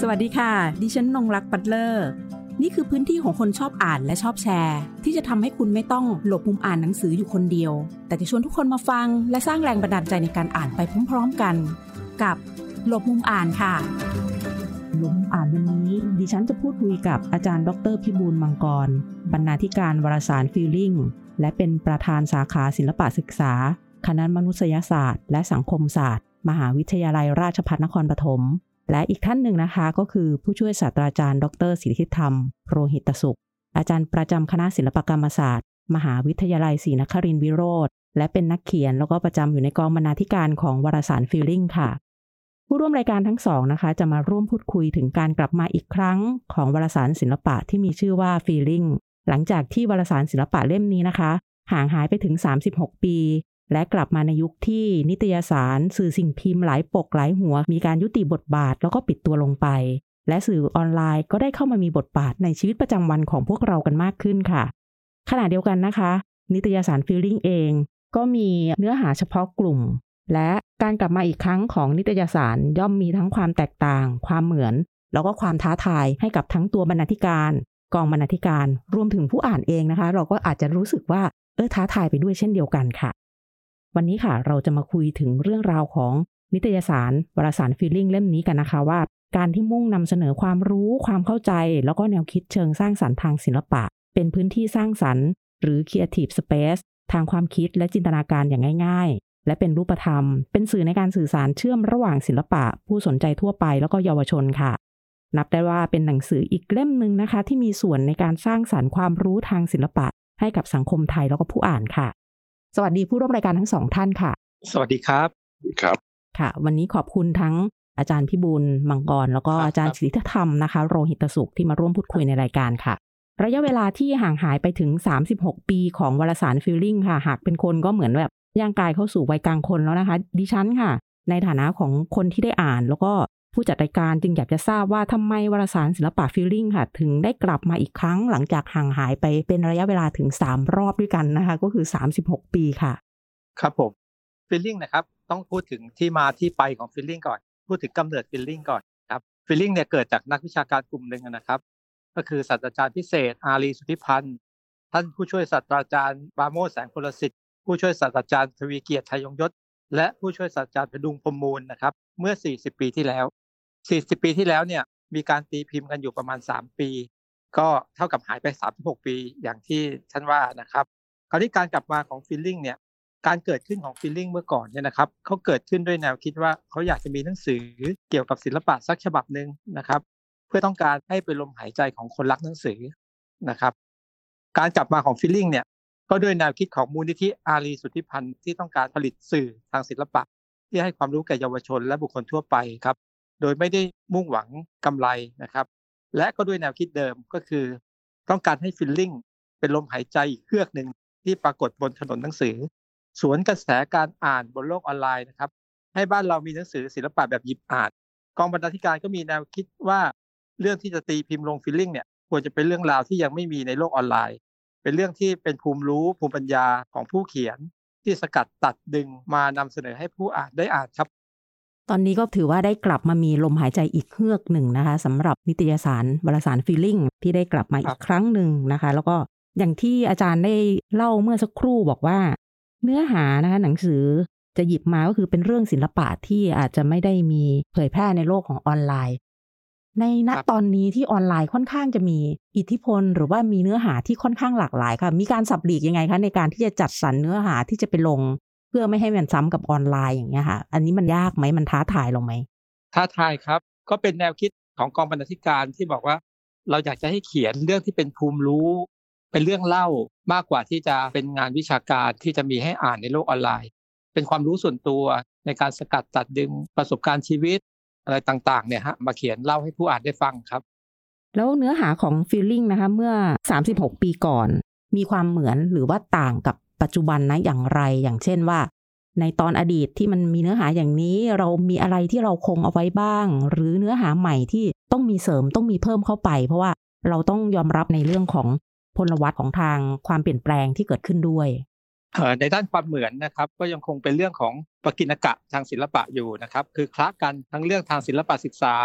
สวัสดีค่ะ ดิฉันนงรักปัตเลอร์ นี่คือพื้นที่ของคนชอบอ่านและชอบแชร์ ที่จะทำให้คุณไม่ต้องหลบมุมอ่านหนังสืออยู่คนเดียว แต่จะชวนทุกคนมาฟัง และสร้างแรงบันดาลใจในการอ่านไปพร้อมๆกัน กับหลบมุมอ่านค่ะหลบมุมอ่านวันนี้ ดิฉันจะพูดคุยกับอาจารย์ ดรพิบูลมังกร บรรณาธิการวารสารฟีลลิ่งและเป็นประธานสาขาศิลปะศึกษา คณะมนุษยศาสตร์ และสังคมศาสตร์ มหาวิทยาลัยราชภัฏนครปฐม และอีกท่านหนึ่งนะคะ ก็คือผู้ช่วยศาสตราจารย์ ดรศิริธิธรรมโรหิตสุข อาจารย์ประจำคณะศิลปกรรมศาสตร์ มหาวิทยาลัยศรีนครินทรวิโรธและเป็นนักเขียนแล้วก็ประจำอยู่ในกองบรรณาธิการของวารสารฟีลลิ่งค่ะ ผู้ร่วมรายการทั้งสองนะคะ จะมาร่วมพูดคุยถึงการกลับมาอีกครั้งของวารสารศิลปะที่มีชื่อว่า Feeling หลังจากที่วารสารศิลปะเล่มนี้นะคะ ห่างหายไปถึง 36 ปี และกลับมาในยุคที่นิตยสาร สื่อสิ่งพิมพ์หลายปกหลายหัว มีการยุติบทบาทแล้วก็ปิดตัวลงไป และสื่อออนไลน์ก็ได้เข้ามามีบทบาทในชีวิตประจำวันของพวกเรากันมากขึ้นค่ะ ขณะเดียวกันนะคะ นิตยสาร Feeling เอง ก็มีเนื้อหาเฉพาะกลุ่ม และการกลับมาอีกครั้งของนิตยสารย่อมมีทั้งความแตกต่าง ความเหมือน แล้วก็ความท้าทายให้กับทั้งตัวบรรณาธิการ กองบรรณาธิการรวมถึงผู้อ่านเองนะคะ เราก็อาจจะรู้สึกว่าเออท้าทายไปด้วยเช่นเดียวกันค่ะ วันนี้ค่ะเราจะมาคุยถึงเรื่องราวของนิตยสารวารสารฟีลลิ่งเล่มนี้กันนะคะว่า การที่มุ่งนำเสนอความรู้ความเข้าใจ แล้วก็แนวคิดเชิงสร้างสรรค์ทางศิลปะ เป็นพื้นที่สร้างสรรค์ หรือ Creative Space ทางความคิดและจินตนาการอย่างง่าย ๆ และเป็นรูปธรรม เป็นสื่อในการสื่อสารเชื่อมระหว่างศิลปะ ผู้สนใจทั่วไปแล้วก็เยาวชนค่ะ นับได้ว่าเป็นหนังสืออีกเล่มหนึ่งนะคะ ที่มีส่วนในการสร้างสารรค์ความรู้ทางศิลปะ ให้กับสังคมไทยแล้วก็ผู้อ่านค่ะ สวัสดีผู้ร่วมรายการทั้งสองท่านค่ะ สวัสดีครับครับ ค่ะ วันนี้ขอบคุณทั้งอาจารย์พิบูลมังกร แล้วก็ครับอาจารย์ครับศิริธรรมนะคะ โรหิตสุขที่มาร่วมพูดคุยในรายการค่ะ ระยะเวลาที่ห่างหายไปถึง 36 ปีของวารสารฟีลลิ่งค่ะ หากเป็นคนก็เหมือนแบบย่างกายเข้าสู่วัยกลางคนแล้วนะคะ ดิฉันค่ะ ในฐานะของคนที่ได้อ่านแล้วก็ ผู้จัดรายการจึงอยากจะทราบว่าทำไมวารสารศิลปะฟีลลิ่งค่ะ ถึงได้กลับมาอีกครั้งหลังจากห่างหายไปเป็นระยะเวลาถึง 3 รอบด้วยกันนะคะ ก็คือ 36 ปีค่ะ ครับผม Feeling นะครับต้องพูดถึงที่มาที่ไปของ Feeling ก่อน พูดถึงกำเนิด Feeling ก่อนครับ Feeling เนี่ยเกิดจากนักวิชาการกลุ่มหนึ่งนะครับ ก็คือศาสตราจารย์พิเศษ อารีสุทธิพันธุ์ท่านผู้ช่วยศาสตราจารย์ปราโมทย์ แสงพลสิทธิ์ผู้ช่วยศาสตราจารย์ทวีเกียรติ ไชยยงยศและผู้ช่วยศาสตราจารย์ผดุง พรมมูลนะครับ เมื่อ 40 ปีที่แล้ว 40 ปีที่แล้วเนี่ยมีการตีพิมพ์กันอยู่ประมาณ 3 ปี ก็เท่ากับหายไป 36 ปีอย่างที่ท่านว่านะครับคราวนี้การกลับมาของฟีลลิ่งเนี่ยการเกิดขึ้นของฟีลลิ่งเมื่อก่อนเนี่ยนะครับเขาเกิดขึ้นด้วยแนวคิดว่าเขาอยากจะมีหนังสือเกี่ยวกับศิลปะสักฉบับหนึ่งนะครับ เพื่อต้องการให้เป็นลมหายใจของคนรักหนังสือนะครับ การกลับมาของฟีลลิ่งเนี่ยก็ด้วยแนวคิดของมูลนิธิอารีสุทธิพันธ์ที่ต้องการผลิตสื่อทางศิลปะ ที่ให้ความรู้แก่เยาวชนและบุคคลทั่วไปครับ โดยไม่ได้มุ่งหวังกำไรนะครับ และก็ด้วยแนวคิดเดิมก็คือ ต้องการให้ฟีลลิ่งเป็นลมหายใจอีกเครือกหนึ่งที่ปรากฏบนถนนหนังสือ สวนกระแสการอ่านบนโลกออนไลน์นะครับ ให้บ้านเรามีหนังสือศิลปะแบบหยิบอ่าน กองบรรณาธิการก็มีแนวคิดว่าเรื่องที่จะตีพิมพ์ลงฟีลลิ่งเนี่ยควรจะเป็นเรื่องราวที่ยังไม่มีในโลกออนไลน์ เป็นเรื่องที่เป็นภูมิรู้ภูมิปัญญาของผู้เขียน ที่สกัดตัดดึงมานำเสนอให้ผู้อ่านได้อ่านครับ ตอนนี้ก็ถือว่าได้กลับมามีลมหายใจอีกเฮือกหนึ่งนะคะสำหรับนิตยสารวารสารฟีลลิ่งที่ได้กลับมาอีครักบครั้งหนึ่งนะคะ แล้วก็อย่างที่อาจารย์ได้เล่าเมื่อสักครู่บอกว่า เนื้อหานะคะหนังสือจะหยิบมาก็คือเป็นเรื่องศิลปะที่อาจจะไม่ได้มีเผยแพร่ในโลกของออนไลน์ ในณครับตอนนี้ที่ออนไลน์ค่อนข้างจะมีอิทธิพล หรือว่ามีเนื้อหาที่ค่อนข้างหลากหลายค่ะ มีการสับหลีกยังไงคะในการที่จะจัดสรรเนื้อหาที่จะไปลง เพื่อไม่ให้มันซ้ำกับออนไลน์อย่างเงี้ยค่ะ อันนี้มันยากไหมมันท้าทายเราไหมท้าทายครับ ก็เป็นแนวคิดของกองบรรณาธิการที่บอกว่า เราอยากจะให้เขียนเรื่องที่เป็นภูมิรู้ เป็นเรื่องเล่ามากกว่าที่จะเป็นงานวิชาการที่จะมีให้อ่านในโลกออนไลน์ เป็นความรู้ส่วนตัวในการสกัดตัดดึงประสบการณ์ชีวิตอะไรต่างๆเนี่ยฮะมาเขียนเล่าให้ผู้อ่านได้ฟังครับแล้วเนื้อหาของ Feeling นะคะ เมื่อ 36 ปีก่อน มีความเหมือนหรือว่าต่างกับ ปัจจุบันนะอย่างไร อย่างเช่นว่า ในตอนอดีตที่มันมีเนื้อหาอย่างนี้เรามีอะไรที่เราคงเอาไว้บ้าง หรือเนื้อหาใหม่ที่ต้องมีเสริมต้องมีเพิ่มเข้าไป เพราะว่าเราต้องยอมรับในเรื่องของพลวัตของทางความเปลี่ยนแปลงที่เกิดขึ้นด้วยในด้านความเหมือนนะครับก็ยังคงเป็นเรื่องของปกิณกะทางศิลปะอยู่นะครับคือคละกันทั้งเรื่องทางศิลปะศึกษา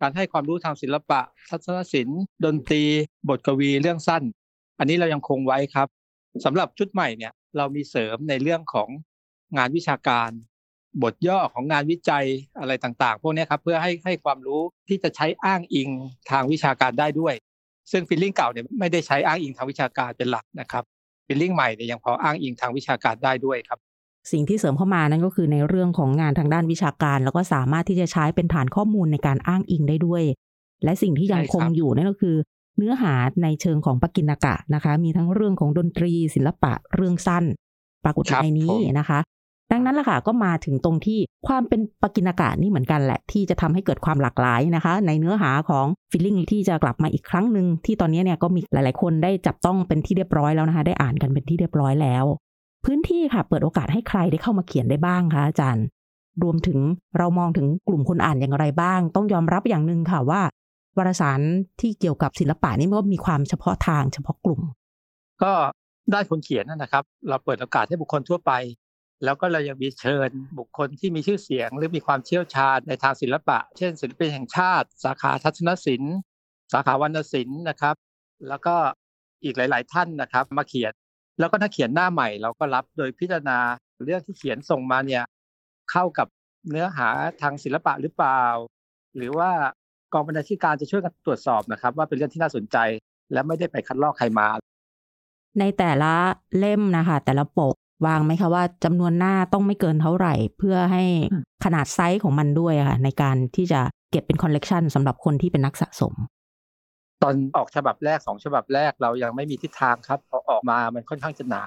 การให้ความรู้ทางศิลปะทัศนศิลป์ ดนตรี บทกวีเรื่องสั้น อันนี้เรายังคงไว้ครับ สำหรับชุดใหม่เนี่ยเรามีเสริมในเรื่องของงานวิชาการ บทย่อของงานวิจัยอะไรต่างๆ พวกนี้ครับเพื่อให้ให้ความรู้ที่จะใช้อ้างอิงทางวิชาการได้ด้วย ซึ่ง Feeling เก่าเนี่ยไม่ได้ใช้อ้างอิงทางวิชาการเป็นหลักนะครับ Feeling ใหม่เนี่ยยังพออ้างอิงทางวิชาการได้ด้วยครับสิ่งที่เสริมเข้ามานั่นก็คือในเรื่องของงานทางด้านวิชาการ แล้วก็สามารถที่จะใช้เป็นฐานข้อมูลในการอ้างอิงได้ด้วย และสิ่งที่ยังคงอยู่นั่นก็คือ เนื้อหาในเชิงของปกิณกะนะคะ มีทั้งเรื่องของดนตรี ศิลปะเรื่องสั้น ปรากฏในนี้นะคะ ดังนั้นล่ะค่ะก็มาถึงตรงที่ความเป็นปกิณกะนี่เหมือนกันแหละ ที่จะทำให้เกิดความหลากหลายนะคะ ในเนื้อหาของฟิลลิ่งที่จะกลับมาอีกครั้งหนึ่งที่ตอนนี้เนี่ยก็มีหลาย ๆ คนได้จับต้องเป็นที่เรียบร้อยแล้วนะคะ ได้อ่านกันเป็นที่เรียบร้อยแล้ว พื้นที่ค่ะ เปิดโอกาสให้ใครได้เข้ามาเขียนได้บ้างคะอาจารย์รวมถึงเรามองถึงกลุ่มคนอ่านอย่างไรบ้าง ต้องยอมรับอย่างหนึ่งค่ะว่า วารสารที่เกี่ยวกับศิลปะนี่มันก็มีความเฉพาะทางเฉพาะกลุ่ม ก็ได้คนเขียนนะครับ เราเปิดโอกาสให้บุคคลทั่วไป แล้วก็เรายังมีเชิญบุคคลที่มีชื่อเสียง หรือมีความเชี่ยวชาญในทางศิลปะ เช่นศิลปินแห่งชาติ สาขาทัศนศิลป์ สาขาวรรณศิลป์นะครับ แล้วก็อีกหลาย ๆ ท่านนะครับ มาเขียน แล้วก็ถ้าเขียนหน้าใหม่ เราก็รับโดยพิจารณาเรื่องที่เขียนส่งมาเนี่ยเข้ากับเนื้อหาทางศิลปะหรือเปล่า หรือว่า กองบรรณาธิการจะช่วยกันตรวจสอบนะครับ ว่าเป็นเรื่องที่น่าสนใจ และไม่ได้ไปคัดลอกใครมา ในแต่ละเล่มนะคะ แต่ละปกวางไว้ไหมคะว่าจำนวนหน้าต้องไม่เกินเท่าไหร่ เพื่อให้ขนาดไซส์ของมันด้วยค่ะ ในการที่จะเก็บเป็นคอลเลกชันสำหรับคนที่เป็นนักสะสม ตอนออกฉบับแรกสองฉบับแรกเรายังไม่มีทิศทางครับพอออกมามันค่อนข้างจะหนา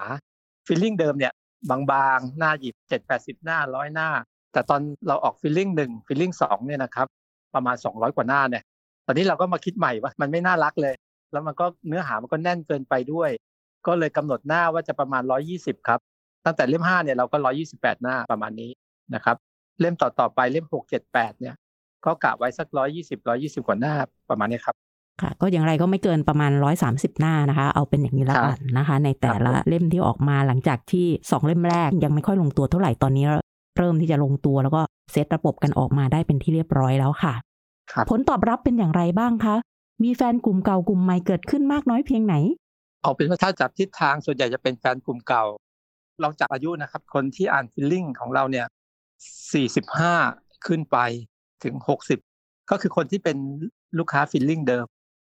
Feeling เดิมเนี่ยบางๆ น่าหยิบเจ็ดแปดสิบหน้าร้อยหน้า แต่ตอนเราออก Feeling หนึ่ง Feeling สองเนี่ยนะครับ ประมาณสองร้อยกว่าหน้าเนี่ย ตอนนี้เราก็มาคิดใหม่ว่ามันไม่น่ารักเลย แล้วมันก็เนื้อหามันก็แน่นเกินไปด้วย ก็เลยกำหนดหน้าว่าจะประมาณร้อยยี่สิบครับ ตั้งแต่เล่มห้าเนี่ยเราก็ร้อยยี่สิบแปดหน้าประมาณนี้นะครับเล่มต่อๆไปเล่มหกเจ็ดแปดเนี่ยก็กะไว้สักร้อยยี่สิบร้อยยี่สิบกว่าหน้าประมาณนี้ครับค่ะก็อย่างไรก็ไม่เกินประมาณร้อยสามสิบหน้านะคะ เอาเป็นอย่างนี้แล้วกันนะคะ ในแต่ละเล่มที่ออกมาหลังจากที่สองเล่มแรกยังไม่ค่อยลงตัวเท่าไหร่ตอนนี้ เริ่มที่จะลงตัวแล้วก็เซตระบบกันออกมาได้เป็นที่เรียบร้อยแล้วค่ะผลตอบรับเป็นอย่างไรบ้างคะ มีแฟนกลุ่มเก่ากลุ่มใหม่เกิดขึ้นมากน้อยเพียงไหน เอาเป็นว่าถ้าจับทิศทางส่วนใหญ่จะเป็นแฟนกลุ่มเก่าลองจับอายุนะครับ คนที่อ่าน Feeling ของเราเนี่ยสี่สิบห้าขึ้นไปถึงหกสิบก็คือคนที่เป็นลูกค้า Feeling เดิม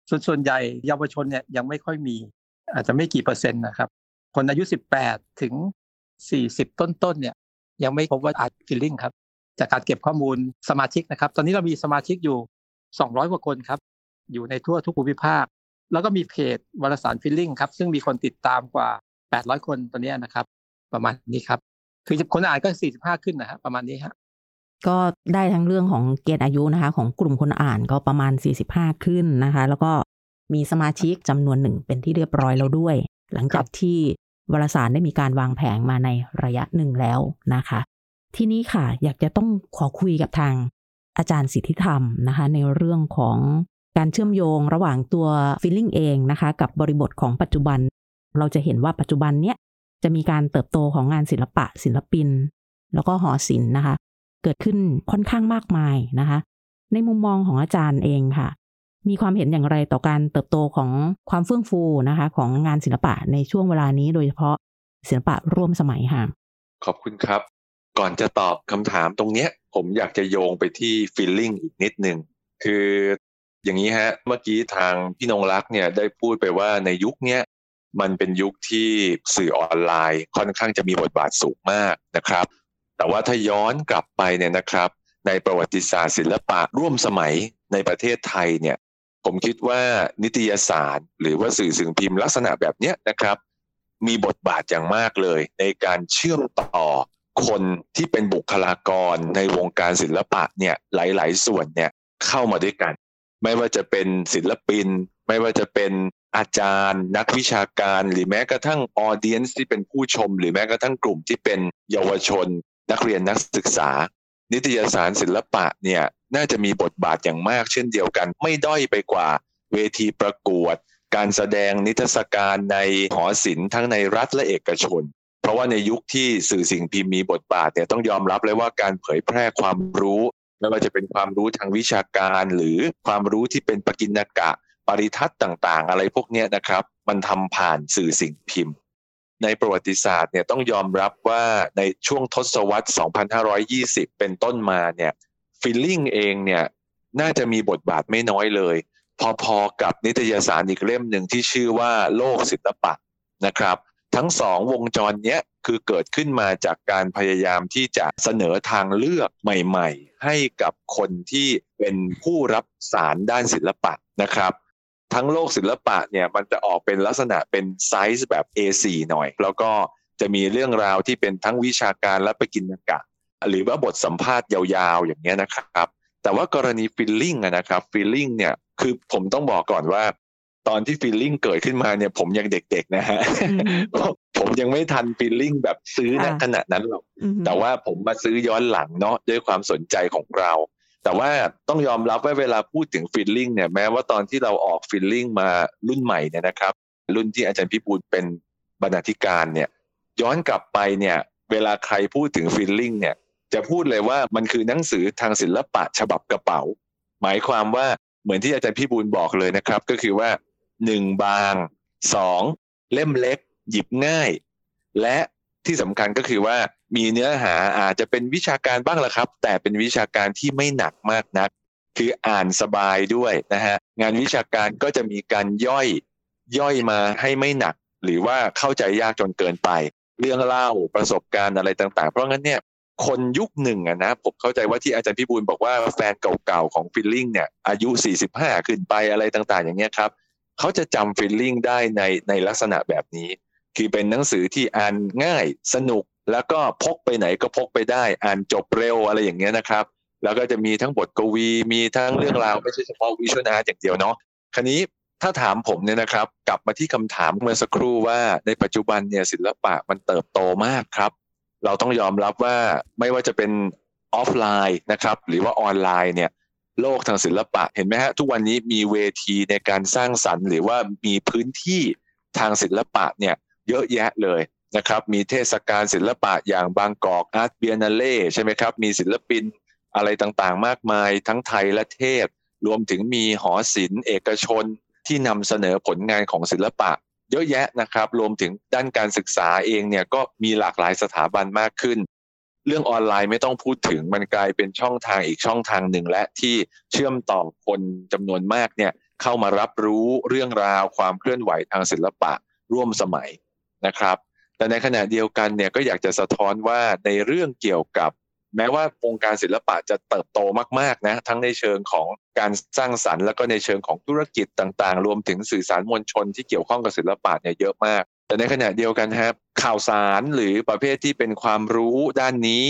ส่วนส่วนใหญ่เยาวชนเนี่ยยังไม่ค่อยมี อาจจะไม่กี่เปอร์เซ็นต์นะครับ คนอายุสิบแปดถึงสี่สิบต้นๆเนี่ย ยังไม่พบว่าอ่าน Feeling ครับจากการเก็บข้อมูลสมาชิกนะครับ ตอนนี้เรามีสมาชิกอยู่ 200 กว่าคนครับ อยู่ในทั่วทุกภูมิภาค แล้วก็มีเพจวารสาร Feeling ครับซึ่งมีคนติดตามกว่า 800 คนตอนนี้นะครับ ประมาณนี้ครับ คือคนอ่านก็ 45 ขึ้นนะฮะประมาณนี้ฮะก็ได้ทั้งเรื่องของเกณฑ์อายุนะคะ ของกลุ่มคนอ่านก็ประมาณ 45 ขึ้นนะคะ แล้วก็มีสมาชิกจำนวนหนึ่งเป็นที่เรียบร้อยแล้วด้วย หลังจากที่ วารสารได้มีการวางแผงมาในระยะหนึ่งแล้วนะคะ ที่นี้ค่ะอยากจะต้องขอคุยกับทางอาจารย์สิทธิธรรมนะคะ ในเรื่องของการเชื่อมโยงระหว่างตัวฟิลลิ่งเองนะคะ กับบริบทของปัจจุบัน เราจะเห็นว่าปัจจุบันเนี้ยจะมีการเติบโตของงานศิลปะศิลปิน แล้วก็หอศิลป์นะคะ เกิดขึ้นค่อนข้างมากมายนะคะ ในมุมมองของอาจารย์เองค่ะ มีความเห็นอย่างไรต่อการเติบโตของความเฟื่องฟูนะคะ ของงานศิลปะในช่วงเวลานี้โดยเฉพาะศิลปะร่วมสมัยค่ะ ขอบคุณครับ ก่อนจะตอบคำถามตรงเนี้ย ผมอยากจะโยงไปที่ฟีลลิ่งอีกนิดนึง คืออย่างนี้ฮะ เมื่อกี้ทางพี่นงรักเนี่ยได้พูดไปว่าในยุคเนี้ยมันเป็นยุคที่สื่อออนไลน์ค่อนข้างจะมีบทบาทสูงมากนะครับ แต่ว่าถ้าย้อนกลับไปเนี่ยนะครับ ในประวัติศาสตร์ศิลปะร่วมสมัยในประเทศไทยเนี่ย ผมคิดว่านิตยสารหรือว่าสื่อสิ่งพิมพ์ลักษณะแบบเนี้ยนะครับ มีบทบาทอย่างมากเลย ในการเชื่อมต่อคนที่เป็นบุคลากรในวงการศิลปะเนี่ยหลาย ๆ ส่วนเนี่ยเข้ามาด้วยกัน ไม่ว่าจะเป็นศิลปิน ไม่ว่าจะเป็นอาจารย์ นักวิชาการ หรือแม้กระทั่งออเดียนที่เป็นผู้ชม หรือแม้กระทั่งกลุ่มที่เป็นเยาวชน นักเรียนนักศึกษา นิตยสารศิลปะเนี่ย น่าจะมีบทบาทอย่างมากเช่นเดียวกัน ไม่ด้อยไปกว่าเวทีประกวด การแสดงนิทรรศการในหอศิลป์ทั้งในรัฐและเอกชน เพราะว่าในยุคที่สื่อสิ่งพิมพ์มีบทบาทเนี่ยต้องยอมรับเลยว่าการเผยแพร่ความรู้ไม่ว่าจะเป็นความรู้ทางวิชาการหรือความรู้ที่เป็นปกิณกะ ปริทัศน์ต่างๆ อะไรพวกนี้นะครับ มันทำผ่านสื่อสิ่งพิมพ์ ในประวัติศาสตร์เนี่ยต้องยอมรับว่าในช่วงทศวรรษ 2520 เป็นต้นมาเนี่ย ฟิลลิ่งเองเนี่ยน่าจะมีบทบาทไม่น้อยเลย พอๆกับนิตยสารอีกเล่มหนึ่งที่ชื่อว่าโลกศิลปะนะครับ ทั้งสองวงจรเนี้ยคือเกิดขึ้นมาจากการพยายามที่จะเสนอทางเลือกใหม่ ๆ ให้กับคนที่เป็นผู้รับสารด้านศิลปะนะครับ ทั้งโลกศิลปะเนี่ยมันจะออกเป็นลักษณะเป็นไซส์แบบ A4 หน่อย แล้วก็จะมีเรื่องราวที่เป็นทั้งวิชาการและปกิณกะ หรือว่าบทสัมภาษณ์ยาวๆอย่างเงี้ยนะครับ แต่ว่ากรณี Feeling นะครับ Feeling เนี่ยคือผมต้องบอกก่อนว่า ตอนที่ Feeling เกิดขึ้นมาเนี่ย ผมยังเด็กๆนะฮะผมยังไม่ทัน Feeling แบบซื้อณขณะนั้นหรอกแต่ว่าผมมาซื้อย้อนหลังเนาะด้วยความสนใจของเราแต่ว่าต้องยอมรับว่าเวลาพูดถึง Feeling เนี่ยแม้ว่าตอนที่เราออก Feeling มารุ่นใหม่เนี่ยนะครับ รุ่นที่อาจารย์พิบูลเป็นบรรณาธิการเนี่ย ย้อนกลับไปเนี่ย เวลาใครพูดถึง Feeling เนี่ย จะพูดเลยว่ามันคือหนังสือทางศิลปะฉบับกระเป๋า หมายความว่าเหมือนที่อาจารย์พิบูลบอกเลยนะครับ ก็คือว่าหนึ่งบางสองเล่มเล็ก หยิบง่าย และที่สำคัญก็คือว่ามีเนื้อหาอาจจะเป็นวิชาการบ้างละครับ แต่เป็นวิชาการที่ไม่หนักมากนัก คืออ่านสบายด้วยนะฮะงานวิชาการก็จะมีการย่อยย่อยมาให้ไม่หนัก หรือว่าเข้าใจยากจนเกินไป เรื่องเล่าประสบการณ์อะไรต่าง ๆ เพราะงั้นเนี่ย คนยุคหนึ่งอะนะผมเข้าใจว่าที่อาจารย์พิบูลบอกว่าแฟนเก่าๆของ Feeling เนี่ยอายุ 45 ขึ้นไปอะไรต่างๆ อย่างเงี้ยครับเขาจะจำ Feeling ได้ในในลักษณะแบบนี้ คือเป็นหนังสือที่อ่านง่ายสนุกแล้วก็พกไปไหนก็พกไปได้ อ่านจบเร็วอะไรอย่างเงี้ยนะครับ แล้วก็จะมีทั้งบทกวี มีทั้งเรื่องราวไม่ใช่เฉพาะวิชวลอาร์ตอย่างเดียวเนาะคราวนี้ถ้าถามผมเนี่ยนะครับ กลับมาที่คำถามเมื่อสักครู่ว่าในปัจจุบันเนี่ยศิลปะมันเติบโตมากครับ เราต้องยอมรับว่าไม่ว่าจะเป็นออฟไลน์นะครับ หรือว่าออนไลน์เนี่ยโลกทางศิลปะเห็นไหมฮะทุกวันนี้มีเวทีในการสร้างสรรค์ หรือว่ามีพื้นที่ทางศิลปะเนี่ยเยอะแยะเลยนะครับมีเทศกาลศิลปะอย่างบางกอกอาร์ตเบียนาเล่ใช่ไหมครับ มีศิลปินอะไรต่างๆ มากมายทั้งไทยและเทศ รวมถึงมีหอศิลป์เอกชนที่นำเสนอผลงานของศิลปะ เยอะแยะนะครับ รวมถึงด้านการศึกษาเองเนี่ยก็มีหลากหลายสถาบันมากขึ้น เรื่องออนไลน์ไม่ต้องพูดถึงมันกลายเป็นช่องทางอีกช่องทางหนึ่ง และที่เชื่อมต่อคนจำนวนมากเนี่ยเข้ามารับรู้เรื่องราวความเคลื่อนไหวทางศิลปะร่วมสมัยนะครับ แต่ในขณะเดียวกันเนี่ยก็อยากจะสะท้อนว่าในเรื่องเกี่ยวกับ แม้ว่าวงการศิลปะจะเติบโตมากๆนะทั้งในเชิงของการสร้างสรรค์แล้วก็ในเชิงของธุรกิจต่างๆ รวมถึงสื่อสารมวลชนที่เกี่ยวข้องกับศิลปะเนี่ยเยอะมาก แต่ในขณะเดียวกันครับข่าวสารหรือประเภทที่เป็นความรู้ด้านนี้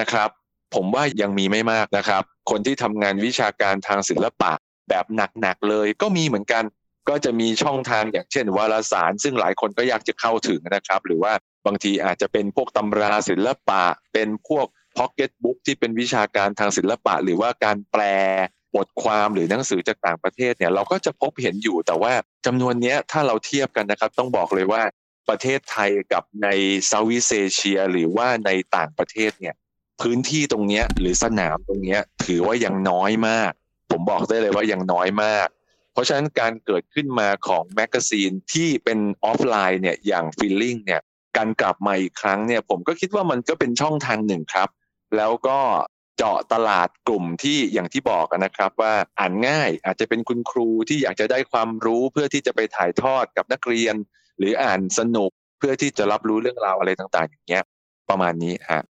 นะครับ ผมว่ายังมีไม่มากนะครับ คนที่ทำงานวิชาการทางศิลปะแบบหนักๆเลยก็มีเหมือนกันก็จะมีช่องทางอย่างเช่นวารสาร ซึ่งหลายคนก็อยากจะเข้าถึงนะครับ หรือว่าบางทีอาจจะเป็นพวกตำราศิลปะเป็นพวก พ็อกเก็ตบุ๊กที่เป็นวิชาการทางศิลปะ หรือว่าการแปลบทความหรือหนังสือจากต่างประเทศเนี่ยเราก็จะพบเห็นอยู่แต่ว่าจำนวนนี้ถ้าเราเทียบกันนะครับ ต้องบอกเลยว่าประเทศไทยกับใน Southeast Asia หรือว่าในต่างประเทศเนี่ยพื้นที่ตรงนี้หรือสนามตรงนี้ถือว่ายังน้อยมาก ผมบอกได้เลยว่ายังน้อยมาก เพราะฉะนั้นการเกิดขึ้นมาของ magazine ที่เป็นออฟไลน์เนี่ยอย่าง Feeling เนี่ยการกลับมาอีกครั้งเนี่ยผมก็คิดว่ามันก็เป็นช่องทางหนึ่งครับ แล้วก็เจาะตลาดกลุ่มที่อย่างที่บอกนะครับว่าอ่านง่ายอาจจะเป็นคุณครูที่อยากจะได้ความรู้เพื่อที่จะไปถ่ายทอดกับนักเรียน หรืออ่านสนุกเพื่อที่จะรับรู้เรื่องราวอะไรต่างๆ อย่างเงี้ยประมาณนี้ฮะ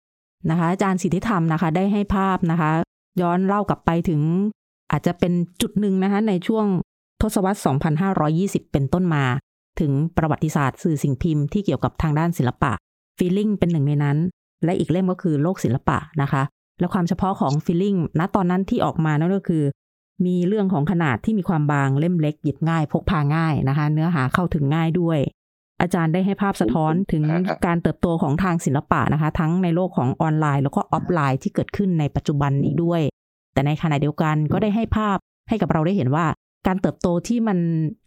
นะคะอาจารย์สิทธิธรรมนะคะ ได้ให้ภาพนะคะ ย้อนเล่ากลับไปถึง อาจจะเป็นจุดหนึ่งนะคะ ในช่วงทศวรรษ 2520 เป็นต้นมา ถึงประวัติศาสตร์สื่อสิ่งพิมพ์ที่เกี่ยวกับทางด้านศิลปะฟีลลิ่งเป็นหนึ่งในนั้น และอีกเล่มก็คือโลกศิลปะนะคะ และความเฉพาะของฟีลลิ่งณตอนนั้นที่ออกมานั่นก็คือ มีเรื่องของขนาดที่มีความบางเล่มเล็กหยิบง่าย พกพาง่ายนะคะ เนื้อหาเข้าถึงง่ายด้วย อาจารย์ได้ให้ภาพสะท้อนถึงการเติบโตของทางศิลปะนะคะ ทั้งในโลกของออนไลน์ แล้วก็ออฟไลน์ที่เกิดขึ้นในปัจจุบันนี้ด้วย แต่ในขณะเดียวกันก็ได้ให้ภาพให้กับเราได้เห็นว่า การเติบโตที่มัน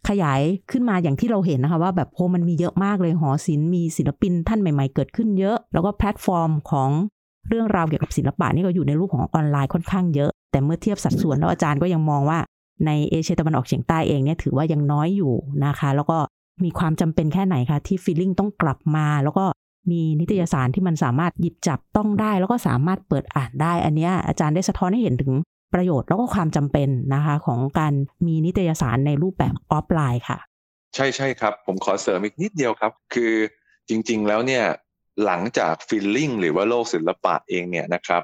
ขยายขึ้นมาอย่างที่เราเห็นนะคะ ว่าแบบโหมันมีเยอะมากเลยหอศิลป์มีศิลปินท่านใหม่ๆ เกิดขึ้นเยอะ แล้วก็แพลตฟอร์มของเรื่องราวเกี่ยวกับศิลปะนี่ก็อยู่ในรูปของออนไลน์ค่อนข้างเยอะ แต่เมื่อเทียบสัดส่วนแล้วอาจารย์ก็ยังมองว่าในเอเชียตะวันออกเฉียงใต้เองเนี่ยถือว่ายังน้อยอยู่นะคะ แล้วก็มีความจำเป็นแค่ไหนคะที่ Feeling ต้องกลับมา แล้วก็มีนิตยสารที่มันสามารถหยิบจับต้องได้ แล้วก็สามารถเปิดอ่านได้ อันเนี้ยอาจารย์ได้สะท้อนให้เห็นถึง ประโยชน์แล้วก็ความจำเป็นนะคะของการมีนิตยสารในรูปแบบออฟไลน์ค่ะ ใช่ใช่ครับ ผมขอเสริมอีกนิดเดียวครับ คือจริง ๆ แล้วเนี่ยหลังจาก Feeling หรือว่าโลกศิลปะเองเนี่ยนะครับ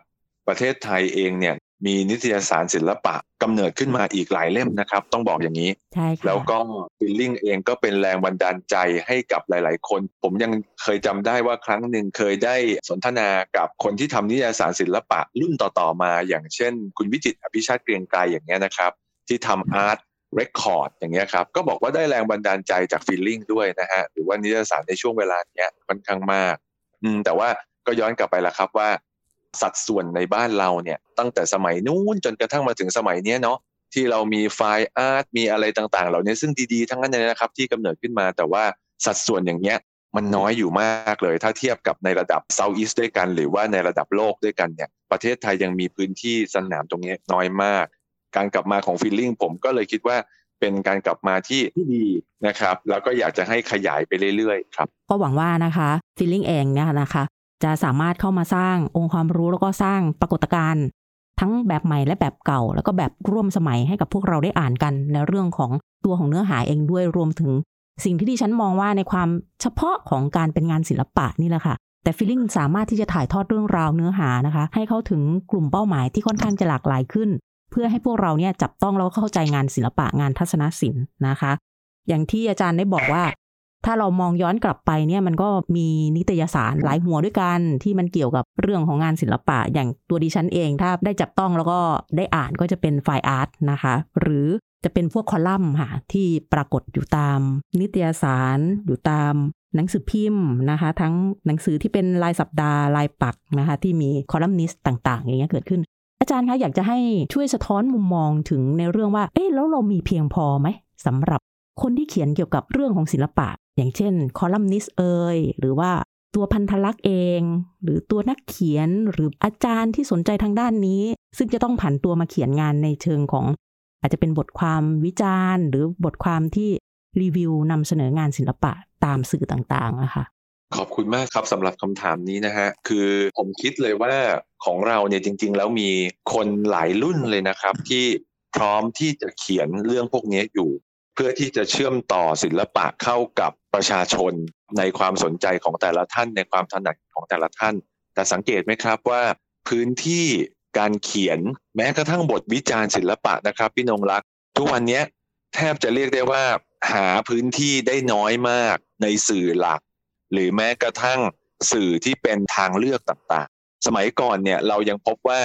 ประเทศไทยเองเนี่ย มีนิตยสารศิลปะกำเนิดขึ้นมาอีกหลายเล่มนะครับ ต้องบอกอย่างนี้ใช่ค่ะแล้วก็ Feeling เองก็เป็นแรงบันดาลใจให้กับหลาย ๆ คน ผมยังเคยจำได้ว่าครั้งหนึ่งเคยได้สนทนากับคนที่ทำนิตยสารศิลปะรุ่นต่อ ๆ มา อย่างเช่น คุณวิจิตรอภิชาติเกรียงไกรอย่างเงี้ยนะครับ ที่ทำ Art Record อย่างเงี้ยครับ ก็บอกว่าได้แรงบันดาลใจจาก Feeling ด้วยนะฮะหรือว่านิตยสารในช่วงเวลาเนี้ยค่อนข้างมาก อืมแต่ว่าก็ย้อนกลับไปละครับว่า สัดส่วนในบ้านเราเนี่ยตั้งแต่สมัยนู้นจนกระทั่งมาถึงสมัยนี้เนาะที่เรามีไฟล์อาร์ตมีอะไรต่างๆ เหล่านี้ซึ่งดีๆ ทั้งนั้นเลยนะครับที่กำเนิดขึ้นมา แต่ว่าสัดส่วนอย่างเงี้ยมันน้อยอยู่มากเลย ถ้าเทียบกับในระดับเซาท์อีสด้วยกัน หรือว่าในระดับโลกด้วยกันเนี่ยประเทศไทยยังมีพื้นที่สนามตรงนี้น้อยมาก การกลับมาของฟีลลิ่งผมก็เลยคิดว่าเป็นการกลับมาที่ที่ดีนะครับ แล้วก็อยากจะให้ขยายไปเรื่อยๆ ครับ ก็หวังว่านะคะฟีลลิ่งเองเนี่ยนะคะ จะสามารถเข้ามาสร้างองค์ความรู้แล้วก็สร้างปรากฏการณ์ทั้งแบบใหม่และแบบเก่า แล้วก็แบบร่วมสมัยให้กับพวกเราได้อ่านกันในเรื่องของตัวของเนื้อหาเองด้วยรวมถึงสิ่งที่ดิฉันมองว่าในความเฉพาะของการเป็นงานศิลปะนี่แหละค่ะ แต่ฟีลลิ่งสามารถที่จะถ่ายทอดเรื่องราวเนื้อหานะคะ ให้เข้าถึงกลุ่มเป้าหมายที่ค่อนข้างจะหลากหลายขึ้น เพื่อให้พวกเราเนี่ยจับต้องแล้วก็เข้าใจงานศิลปะงานทัศนศิลป์นะคะ อย่างที่อาจารย์ได้บอกว่า ถ้าเรามองย้อนกลับไปเนี่ยมันก็มีนิตยสารหลายหัวด้วยกัน ที่มันเกี่ยวกับเรื่องของงานศิลปะ อย่างตัวดิฉันเองถ้าได้จับต้องแล้วก็ได้อ่านก็จะเป็นไฟล์อาร์ตนะคะ หรือจะเป็นพวกคอลัมน์ค่ะที่ปรากฏอยู่ตาม นิตยสารอยู่ตามหนังสือพิมพ์นะคะ ทั้งหนังสือที่เป็นรายสัปดาห์รายปักนะคะ ที่มีคอลัมนิสต์ต่างๆ อย่างเงี้ยเกิดขึ้น อาจารย์คะอยากจะให้ช่วยสะท้อนมุมมองถึงในเรื่องว่า เอ๊ะแล้วเรามีเพียงพอไหมสำหรับคนที่เขียนเกี่ยวกับเรื่องของศิลปะอย่างเช่นคอลัมนิสต์เอยหรือว่าตัวพันธลักษณ์เอง หรือตัวนักเขียนหรืออาจารย์ที่สนใจทางด้านนี้ ซึ่งจะต้องผันตัวมาเขียนงานในเชิงของ อาจจะเป็นบทความวิจารณ์ หรือบทความที่รีวิวนำเสนองานศิลปะตามสื่อต่างๆอะค่ะขอบคุณมากครับสำหรับคำถามนี้นะฮะ คือผมคิดเลยว่าของเราเนี่ยจริง ๆ แล้วมีคนหลายรุ่นเลยนะครับ ที่พร้อมที่จะเขียนเรื่องพวกนี้อยู่ เพื่อที่จะเชื่อมต่อศิลปะเข้ากับประชาชนในความสนใจของแต่ละท่านในความถนัดของแต่ละท่าน แต่สังเกตไหมครับว่าพื้นที่การเขียนแม้กระทั่งบทวิจารณ์ศิลปะนะครับพี่นงรัก ทุกวันนี้แทบจะเรียกได้ว่าหาพื้นที่ได้น้อยมากในสื่อหลัก หรือแม้กระทั่งสื่อที่เป็นทางเลือกต่างๆ สมัยก่อนเนี่ยเรายังพบว่า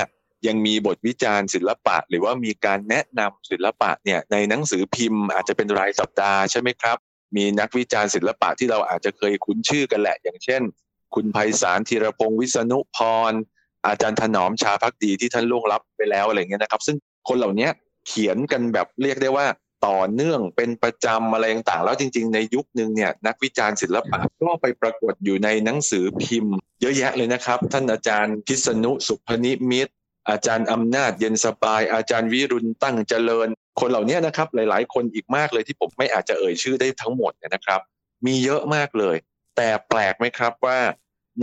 ยังมีบทวิจารณ์ศิลปะ หรือว่ามีการแนะนำศิลปะเนี่ยในหนังสือพิมพ์อาจจะเป็นรายสัปดาห์ใช่ไหมครับ มีนักวิจารณ์ศิลปะที่เราอาจจะเคยคุ้นชื่อกันแหละ อย่างเช่น คุณไพศาลธีรพงศ์วิษณุพร อาจารย์ถนอมชาพักดีที่ท่านล่วงลับไปแล้วอะไรเงี้ยนะครับ ซึ่งคนเหล่านี้เขียนกันแบบเรียกได้ว่าต่อเนื่องเป็นประจำอะไรต่างๆแล้วจริง ๆ ในยุคนึงเนี่ยนักวิจารณ์ศิลปะก็ไปปรากฏอยู่ในหนังสือพิมพ์ เยอะแยะเลยนะครับ ท่านอาจารย์พิษณุสุพนิมิตร อาจารย์อำนาจเย็นสบาย อาจารย์วิรุณตั้งเจริญ คนเหล่านี้นะครับ หลาย ๆ คนอีกมากเลยที่ผมไม่อาจจะเอ่ยชื่อได้ทั้งหมดนะครับ มีเยอะมากเลย แต่แปลกไหมครับว่า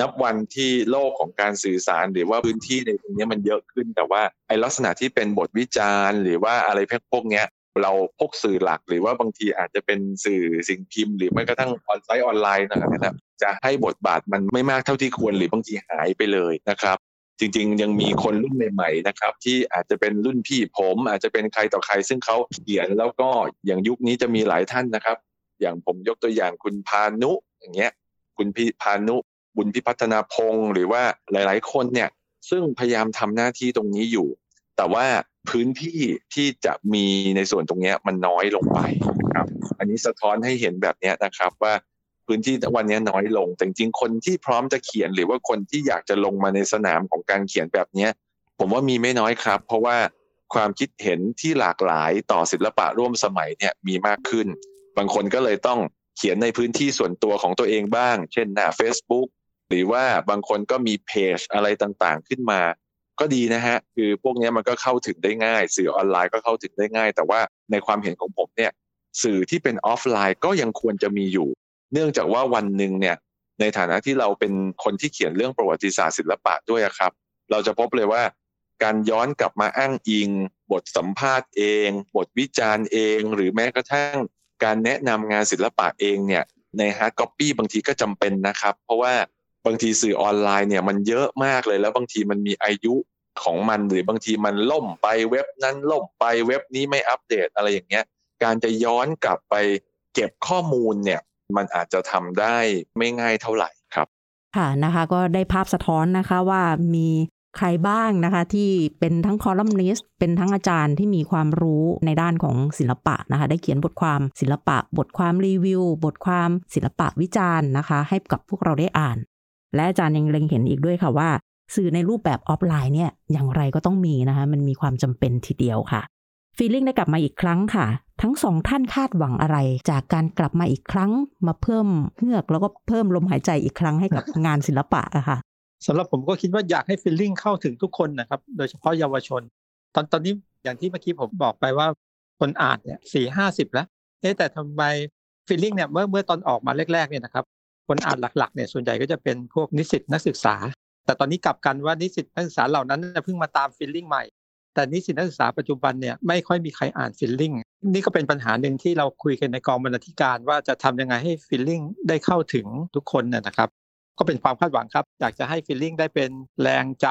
นับวันที่โลกของการสื่อสารหรือว่าพื้นที่ในตรงนี้มันเยอะขึ้น แต่ว่าไอ้ลักษณะที่เป็นบทวิจารณ์ หรือว่าอะไรพวกเนี้ยเราพกสื่อหลักหรือว่าบางทีอาจจะเป็นสื่อสิ่งพิมพ์ หรือแม้กระทั่งออนไซต์ออนไลน์นะครับจะให้บทบาทมันไม่มากเท่าที่ควรหรือบางทีหายไปเลยนะครับ จริง ๆ ยังมีคนรุ่นใหม่ๆนะครับ ที่อาจจะเป็นรุ่นพี่ผม อาจจะเป็นใครต่อใคร ซึ่งเขาเขียนแล้วก็อย่างยุคนี้จะมีหลายท่านนะครับ อย่างผมยกตัวอย่างคุณพานุอย่างเงี้ย คุณพี่พานุบุญพิพัฒนาพงศ์หรือว่าหลาย ๆ คนเนี่ย ซึ่งพยายามทำหน้าที่ตรงนี้อยู่ แต่ว่าพื้นที่ที่จะมีในส่วนตรงนี้มันน้อยลงไปครับ อันนี้สะท้อนให้เห็นแบบนี้นะครับว่า พื้นที่วันนี้น้อยลง แต่จริงๆคนที่พร้อมจะเขียนหรือว่าคนที่อยากจะลงมาในสนามของการเขียนแบบนี้ผมว่ามีไม่น้อยครับ เพราะว่าความคิดเห็นที่หลากหลายต่อศิลปะร่วมสมัยเนี่ยมีมากขึ้น บางคนก็เลยต้องเขียนในพื้นที่ส่วนตัวของตัวเองบ้าง เช่นหน้า Facebook หรือว่าบางคนก็มีเพจอะไรต่างๆ ขึ้นมา ก็ดีนะฮะ คือพวกนี้มันก็เข้าถึงได้ง่าย สื่อออนไลน์ก็เข้าถึงได้ง่าย แต่ว่าในความเห็นของผมเนี่ยสื่อที่เป็นออฟไลน์ก็ยังควรจะมีอยู่ เนื่องจากว่าวันหนึ่งเนี่ยในฐานะที่เราเป็นคนที่เขียนเรื่องประวัติศาสตร์ศิลปะด้วยครับ เราจะพบเลยว่าการย้อนกลับมาอ้างอิง บทสัมภาษณ์เอง บทวิจารณ์เอง หรือแม้กระทั่ง การแนะนำงานศิลปะเองเนี่ยใน hard copy บางทีก็จำเป็นนะครับ เพราะว่าบางทีสื่อออนไลน์เนี่ยมันเยอะมากเลยแล้วบางทีมันมีอายุของมันหรือบางทีมันล่มไปเว็บนั้นล่มไปเว็บนี้ไม่อัปเดตอะไรอย่างเงี้ย การจะย้อนกลับไปเก็บข้อมูลเนี่ย มันอาจจะทำได้ไม่ง่ายเท่าไหร่ครับ ค่ะนะคะก็ได้ภาพสะท้อนนะคะว่ามีใครบ้างนะคะที่เป็นทั้งคอลัมนิสต์เป็นทั้งอาจารย์ที่มีความรู้ในด้านของศิลปะนะคะ ได้เขียนบทความศิลปะ บทความรีวิว บทความศิลปะวิจารณ์นะคะ ให้กับพวกเราได้อ่าน และอาจารย์ยังเล็งเห็นอีกด้วยค่ะว่า สื่อในรูปแบบออฟไลน์เนี่ยอย่างไรก็ต้องมีนะคะ มันมีความจำเป็นทีเดียวค่ะฟีลลิ่งได้กลับมาอีกครั้งค่ะ ทั้งสองท่านคาดหวังอะไร จากการกลับมาอีกครั้งมาเพิ่มเฮือกแล้วก็เพิ่มลมหายใจอีกครั้งให้กับงานศิลปะอะค่ะสำหรับผมก็คิดว่าอยากให้ Feeling เข้าถึงทุกคนนะครับ โดยเฉพาะเยาวชน ตอนตอนนี้อย่างที่เมื่อกี้ผมบอกไปว่าคนอ่านเนี่ยสี่ห้าสิบแล้วเอ๊แต่ทำไม Feeling เนี่ยเมื่อเมื่อตอนออกมาแรกๆเนี่ยนะครับคนอ่านหลักๆเนี่ยส่วนใหญ่ก็จะเป็นพวกนิสิตนักศึกษา แต่ตอนนี้กลับกันว่านิสิตนักศึกษาเหล่านั้นเพิ่งมาตาม Feeling ใหม่ แต่นิสิตนักศึกษาปัจจุบันเนี่ยไม่ค่อยมีใครอ่าน Feelingนี่ก็เป็นปัญหาหนึ่งที่เราคุยกันในกองบรรณาธิการว่าจะทำยังไงให้ฟีลลิ่งได้เข้าถึงทุกคนนะครับ ก็เป็นความคาดหวังครับ อยากจะให้ฟีลลิ่งได้เป็นแรงใจ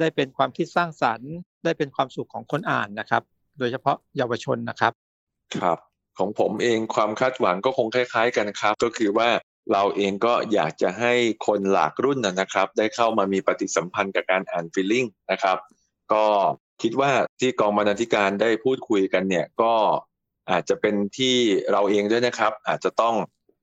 ได้เป็นความคิดสร้างสรรค์ ได้เป็นความสุขของคนอ่านนะครับ โดยเฉพาะเยาวชนนะครับ ครับของผมเองความคาดหวังก็คงคล้าย ๆ กันครับ ก็คือว่าเราเองก็อยากจะให้คนหลากรุ่นนะครับ ได้เข้ามามีปฏิสัมพันธ์กับการอ่านฟีลลิ่งนะครับ ก็ คิดว่าที่กองบรรณาธิการได้พูดคุยกันเนี่ยก็อาจจะเป็นที่เราเองด้วยนะครับ อาจจะต้อง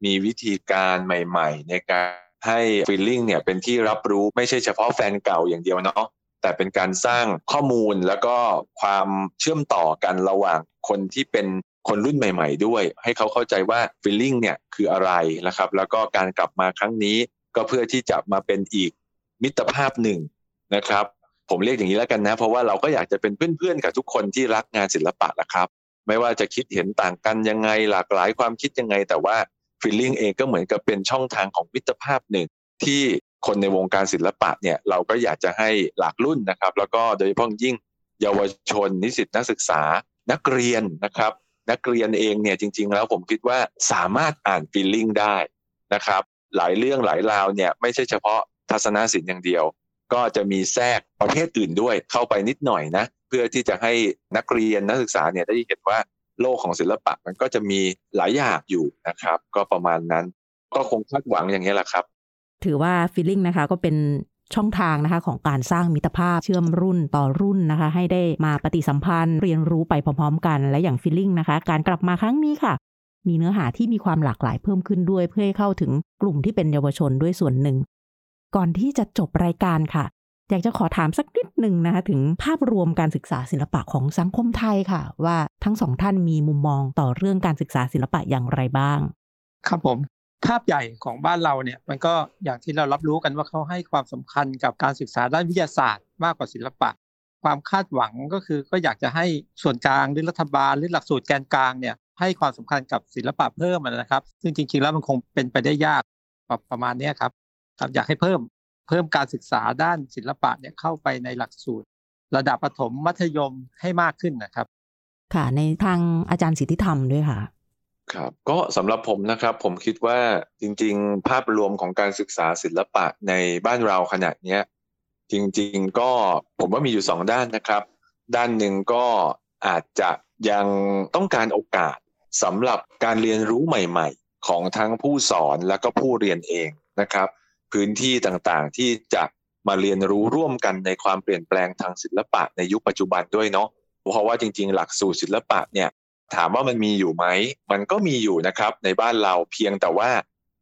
มีวิธีการใหม่ ๆ ในการให้ฟีลลิ่งเนี่ยเป็นที่รับรู้ไม่ใช่เฉพาะแฟนเก่าอย่างเดียวเนาะแต่เป็นการสร้างข้อมูลแล้วก็ความเชื่อมต่อกันระหว่างคนที่เป็นคนรุ่นใหม่ ๆ ด้วย ให้เขาเข้าใจว่าฟีลลิ่งเนี่ยคืออะไรนะครับ แล้วก็การกลับมาครั้งนี้ก็เพื่อที่จะมาเป็นอีกมิตรภาพหนึ่งนะครับ ผมเรียกอย่างนี้แล้วกันนะ เพราะว่าเราก็อยากจะเป็นเพื่อนๆกับทุกคนที่รักงานศิลปะนะครับ ไม่ว่าจะคิดเห็นต่างกันยังไงหลากหลายความคิดยังไง แต่ว่าฟีลลิ่งเองก็เหมือนกับเป็นช่องทางของมิตรภาพหนึ่ง ที่คนในวงการศิลปะเนี่ยเราก็อยากจะให้หลากรุ่นนะครับ แล้วก็โดยเฉพาะยิ่งเยาวชน นิสิตนักศึกษา นักเรียนนะครับ นักเรียนเองเนี่ยจริง ๆ แล้วผมคิดว่าสามารถอ่านฟีลลิ่งได้นะครับ หลายเรื่องหลายราวเนี่ยไม่ใช่เฉพาะทัศนศิลป์อย่างเดียว ก็จะมีแทรกประเภทอื่นด้วยเข้าไปนิดหน่อยนะเพื่อที่จะให้นักเรียนนักศึกษาเนี่ยได้เห็นว่าโลกของศิลปะมันก็จะมีหลายอย่างอยู่นะครับ ก็ประมาณนั้นก็คงคาดหวังอย่างนี้แหละครับ ถือว่าฟีลลิ่งนะคะก็เป็นช่องทางนะคะของการสร้างมิตรภาพเชื่อมรุ่นต่อรุ่นนะคะ ให้ได้มาปฏิสัมพันธ์เรียนรู้ไปพร้อม ๆ กันและอย่างฟีลลิ่งนะคะ การกลับมาครั้งนี้ค่ะ มีเนื้อหาที่มีความหลากหลายเพิ่มขึ้นด้วยเพื่อให้เข้าถึงกลุ่มที่เป็นเยาวชนด้วยส่วนหนึ่ง ก่อนที่จะจบรายการค่ะ อยากจะขอถามสักนิดหนึ่งนะคะถึงภาพรวมการศึกษาศิลปะของสังคมไทยค่ะ ว่าทั้งสองท่านมีมุมมองต่อเรื่องการศึกษาศิลปะอย่างไรบ้าง ครับผมภาพใหญ่ของบ้านเราเนี่ยมันก็อย่างที่เรารับรู้กันว่าเขาให้ความสำคัญกับการศึกษาด้านวิทยาศาสตร์มากกว่าศิลปะ ความคาดหวังก็คือก็อยากจะให้ส่วนกลางหรือรัฐบาลหรือหลักสูตรแกนกลางเนี่ยให้ความสำคัญกับศิลปะเพิ่มนะครับ ซึ่งจริง ๆ แล้วมันคงเป็นไปได้ยากประมาณนี้ครับ ครับอยากให้เพิ่มเพิ่มการศึกษาด้านศิลปะเนี่ยเข้าไปในหลักสูตร ระดับประถมมัธยมให้มากขึ้นนะครับ ค่ะในทางอาจารย์สิทธิธรรมด้วยค่ะครับก็สำหรับผมนะครับผมคิดว่าจริง ๆ ภาพรวมของการศึกษาศิลปะในบ้านเราขนาดนี้จริง ๆ ก็ผมว่ามีอยู่สองด้านนะครับ ด้านหนึ่งก็อาจจะยังต้องการโอกาสสำหรับการเรียนรู้ใหม่ ๆ ของทั้งผู้สอนและก็ผู้เรียนเองนะครับ พื้นที่ต่างๆ ที่จะมาเรียนรู้ร่วมกันในความเปลี่ยนแปลงทางศิลปะในยุคปัจจุบันด้วยเนาะเพราะว่าจริง ๆ หลักสูตรศิลปะเนี่ยถามว่ามันมีอยู่ไหม มันก็มีอยู่นะครับในบ้านเราเพียงแต่ว่า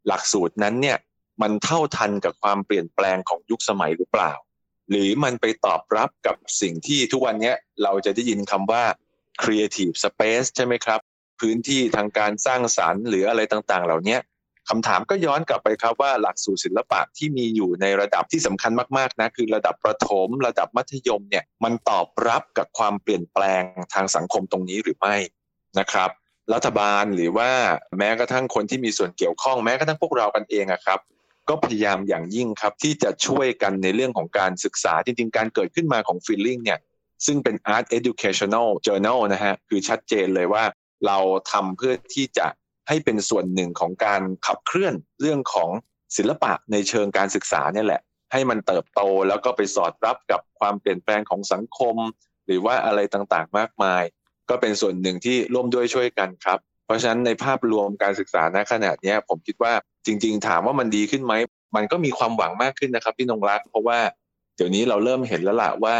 หลักสูตรนั้นเนี่ยมันเท่าทันกับความเปลี่ยนแปลงของยุคสมัยหรือเปล่า หรือมันไปตอบรับกับสิ่งที่ทุกวันนี้เราจะได้ยินคำว่า creative space ใช่ไหมครับ พื้นที่ทางการสร้างสารรค์หรืออะไรต่างๆ เหล่านี้ คำถามก็ย้อนกลับไปครับว่าหลักสูตรศิลปะที่มีอยู่ในระดับที่สำคัญมากๆนะคือระดับประถม ระดับมัธยมเนี่ยมันตอบรับกับความเปลี่ยนแปลงทางสังคมตรงนี้หรือไม่นะครับ รัฐบาลหรือว่าแม้กระทั่งคนที่มีส่วนเกี่ยวข้องแม้กระทั่งพวกเรากันเองอะครับ ก็พยายามอย่างยิ่งครับที่จะช่วยกันในเรื่องของการศึกษาจริงๆ การเกิดขึ้นมาของ Feeling เนี่ยซึ่งเป็น Art Educational Journal นะฮะคือชัดเจนเลยว่าเราทำเพื่อที่จะ ให้เป็นส่วนหนึ่งของการขับเคลื่อนเรื่องของศิลปะในเชิงการศึกษาเนี่ยแหละ ให้มันเติบโตแล้วก็ไปสอดรับกับความเปลี่ยนแปลงของสังคม หรือว่าอะไรต่างๆ มากมาย ก็เป็นส่วนหนึ่งที่ร่วมด้วยช่วยกันครับ เพราะฉะนั้นในภาพรวมการศึกษาณขณะนี้ผมคิดว่าจริง ๆ ถามว่ามันดีขึ้นไหมมันก็มีความหวังมากขึ้นนะครับพี่นงรักเพราะว่าเดี๋ยวนี้เราเริ่มเห็นแล้วล่ะว่า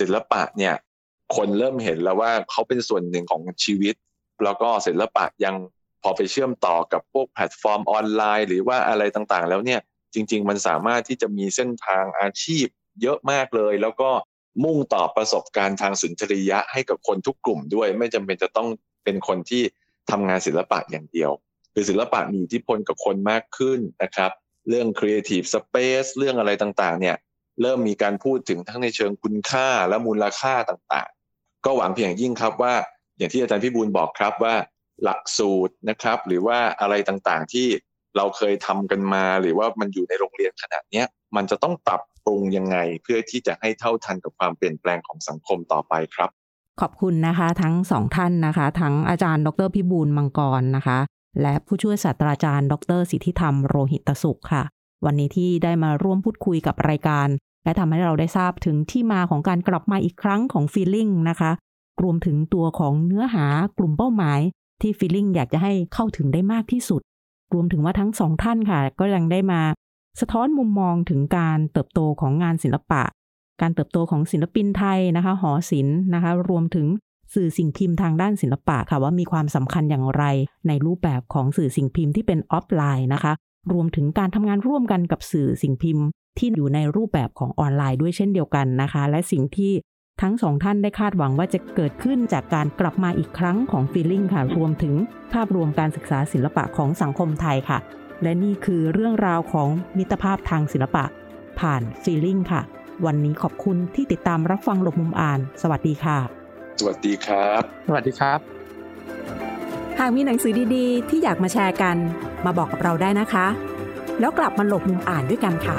ศิลปะเนี่ยคนเริ่มเห็นแล้วว่าเขาเป็นส่วนหนึ่งของชีวิต แล้วก็ศิลปะยัง พอไปเชื่อมต่อกับพวกแพลตฟอร์มออนไลน์ หรือว่าอะไรต่างๆ แล้วเนี่ยจริง ๆ มันสามารถที่จะมีเส้นทางอาชีพเยอะมากเลย แล้วก็มุ่งต่อประสบการณ์ทางสุนทรียะให้กับคนทุกกลุ่มด้วย ไม่จำเป็นจะต้องเป็นคนที่ทำงานศิลปะอย่างเดียว คือศิลปะมีอิทธิพลกับคนมากขึ้นนะครับ เรื่อง Creative Space เรื่องอะไรต่างๆ เนี่ยเริ่มมีการพูดถึงทั้งในเชิงคุณค่าและมูลค่าต่างๆ ก็หวังเพียงยิ่งครับว่า อย่างที่อาจารย์พิบูลบอกครับว่า หลักสูตรนะครับ หรือว่าอะไรต่างๆที่เราเคยทำกันมา หรือว่ามันอยู่ในโรงเรียนขนาดนี้มันจะต้องปรับปรุงยังไง เพื่อที่จะให้เท่าทันกับความเปลี่ยนแปลงของสังคมต่อไปครับ ขอบคุณนะคะ ทั้งสองท่านนะคะ ทั้งอาจารย์ดรพิบูลมังกรนะคะ และผู้ช่วยศาสตราจารย์ ดรสิทธิธรรมโรหิตสุขค่ะ วันนี้ที่ได้มาร่วมพูดคุยกับรายการ และทำให้เราได้ทราบถึงที่มาของการกลับมาอีกครั้งของ Feeling นะคะรวมถึงตัวของเนื้อหากลุ่มเป้าหมาย ที่ฟีลลิ่งอยากจะให้เข้าถึงได้มากที่สุด รวมถึงว่าทั้งสองท่านค่ะ ก็ยังได้มา สะท้อนมุมมองถึงการเติบโตของงานศิลปะ การเติบโตของศิลปินไทยนะคะ หอศิลป์นะคะ รวมถึงสื่อสิ่งพิมพ์ทางด้านศิลปะค่ะว่ามีความสำคัญอย่างไร ในรูปแบบของสื่อสิ่งพิมพ์ที่เป็นออฟไลน์นะคะ รวมถึงการทำงานร่วมกันกับสื่อสิ่งพิมพ์ ที่อยู่ในรูปแบบของออนไลน์ด้วยเช่นเดียวกันนะคะ และสิ่งที่ ทั้งสองท่านได้คาดหวังว่าจะเกิดขึ้นจากการกลับมาอีกครั้งของ Feeling ค่ะ รวมถึงภาพรวมการศึกษาศิลปะของสังคมไทยค่ะ และนี่คือเรื่องราวของมิตรภาพทางศิลปะ ผ่าน Feeling ค่ะ วันนี้ขอบคุณที่ติดตามรับฟังหลบมุมอ่าน สวัสดีค่ะ สวัสดีครับ สวัสดีครับ หากมีหนังสือดีๆ ที่อยากมาแชร์กัน มาบอกกับเราได้นะคะ แล้วกลับมาหลบมุมอ่านด้วยกันค่ะ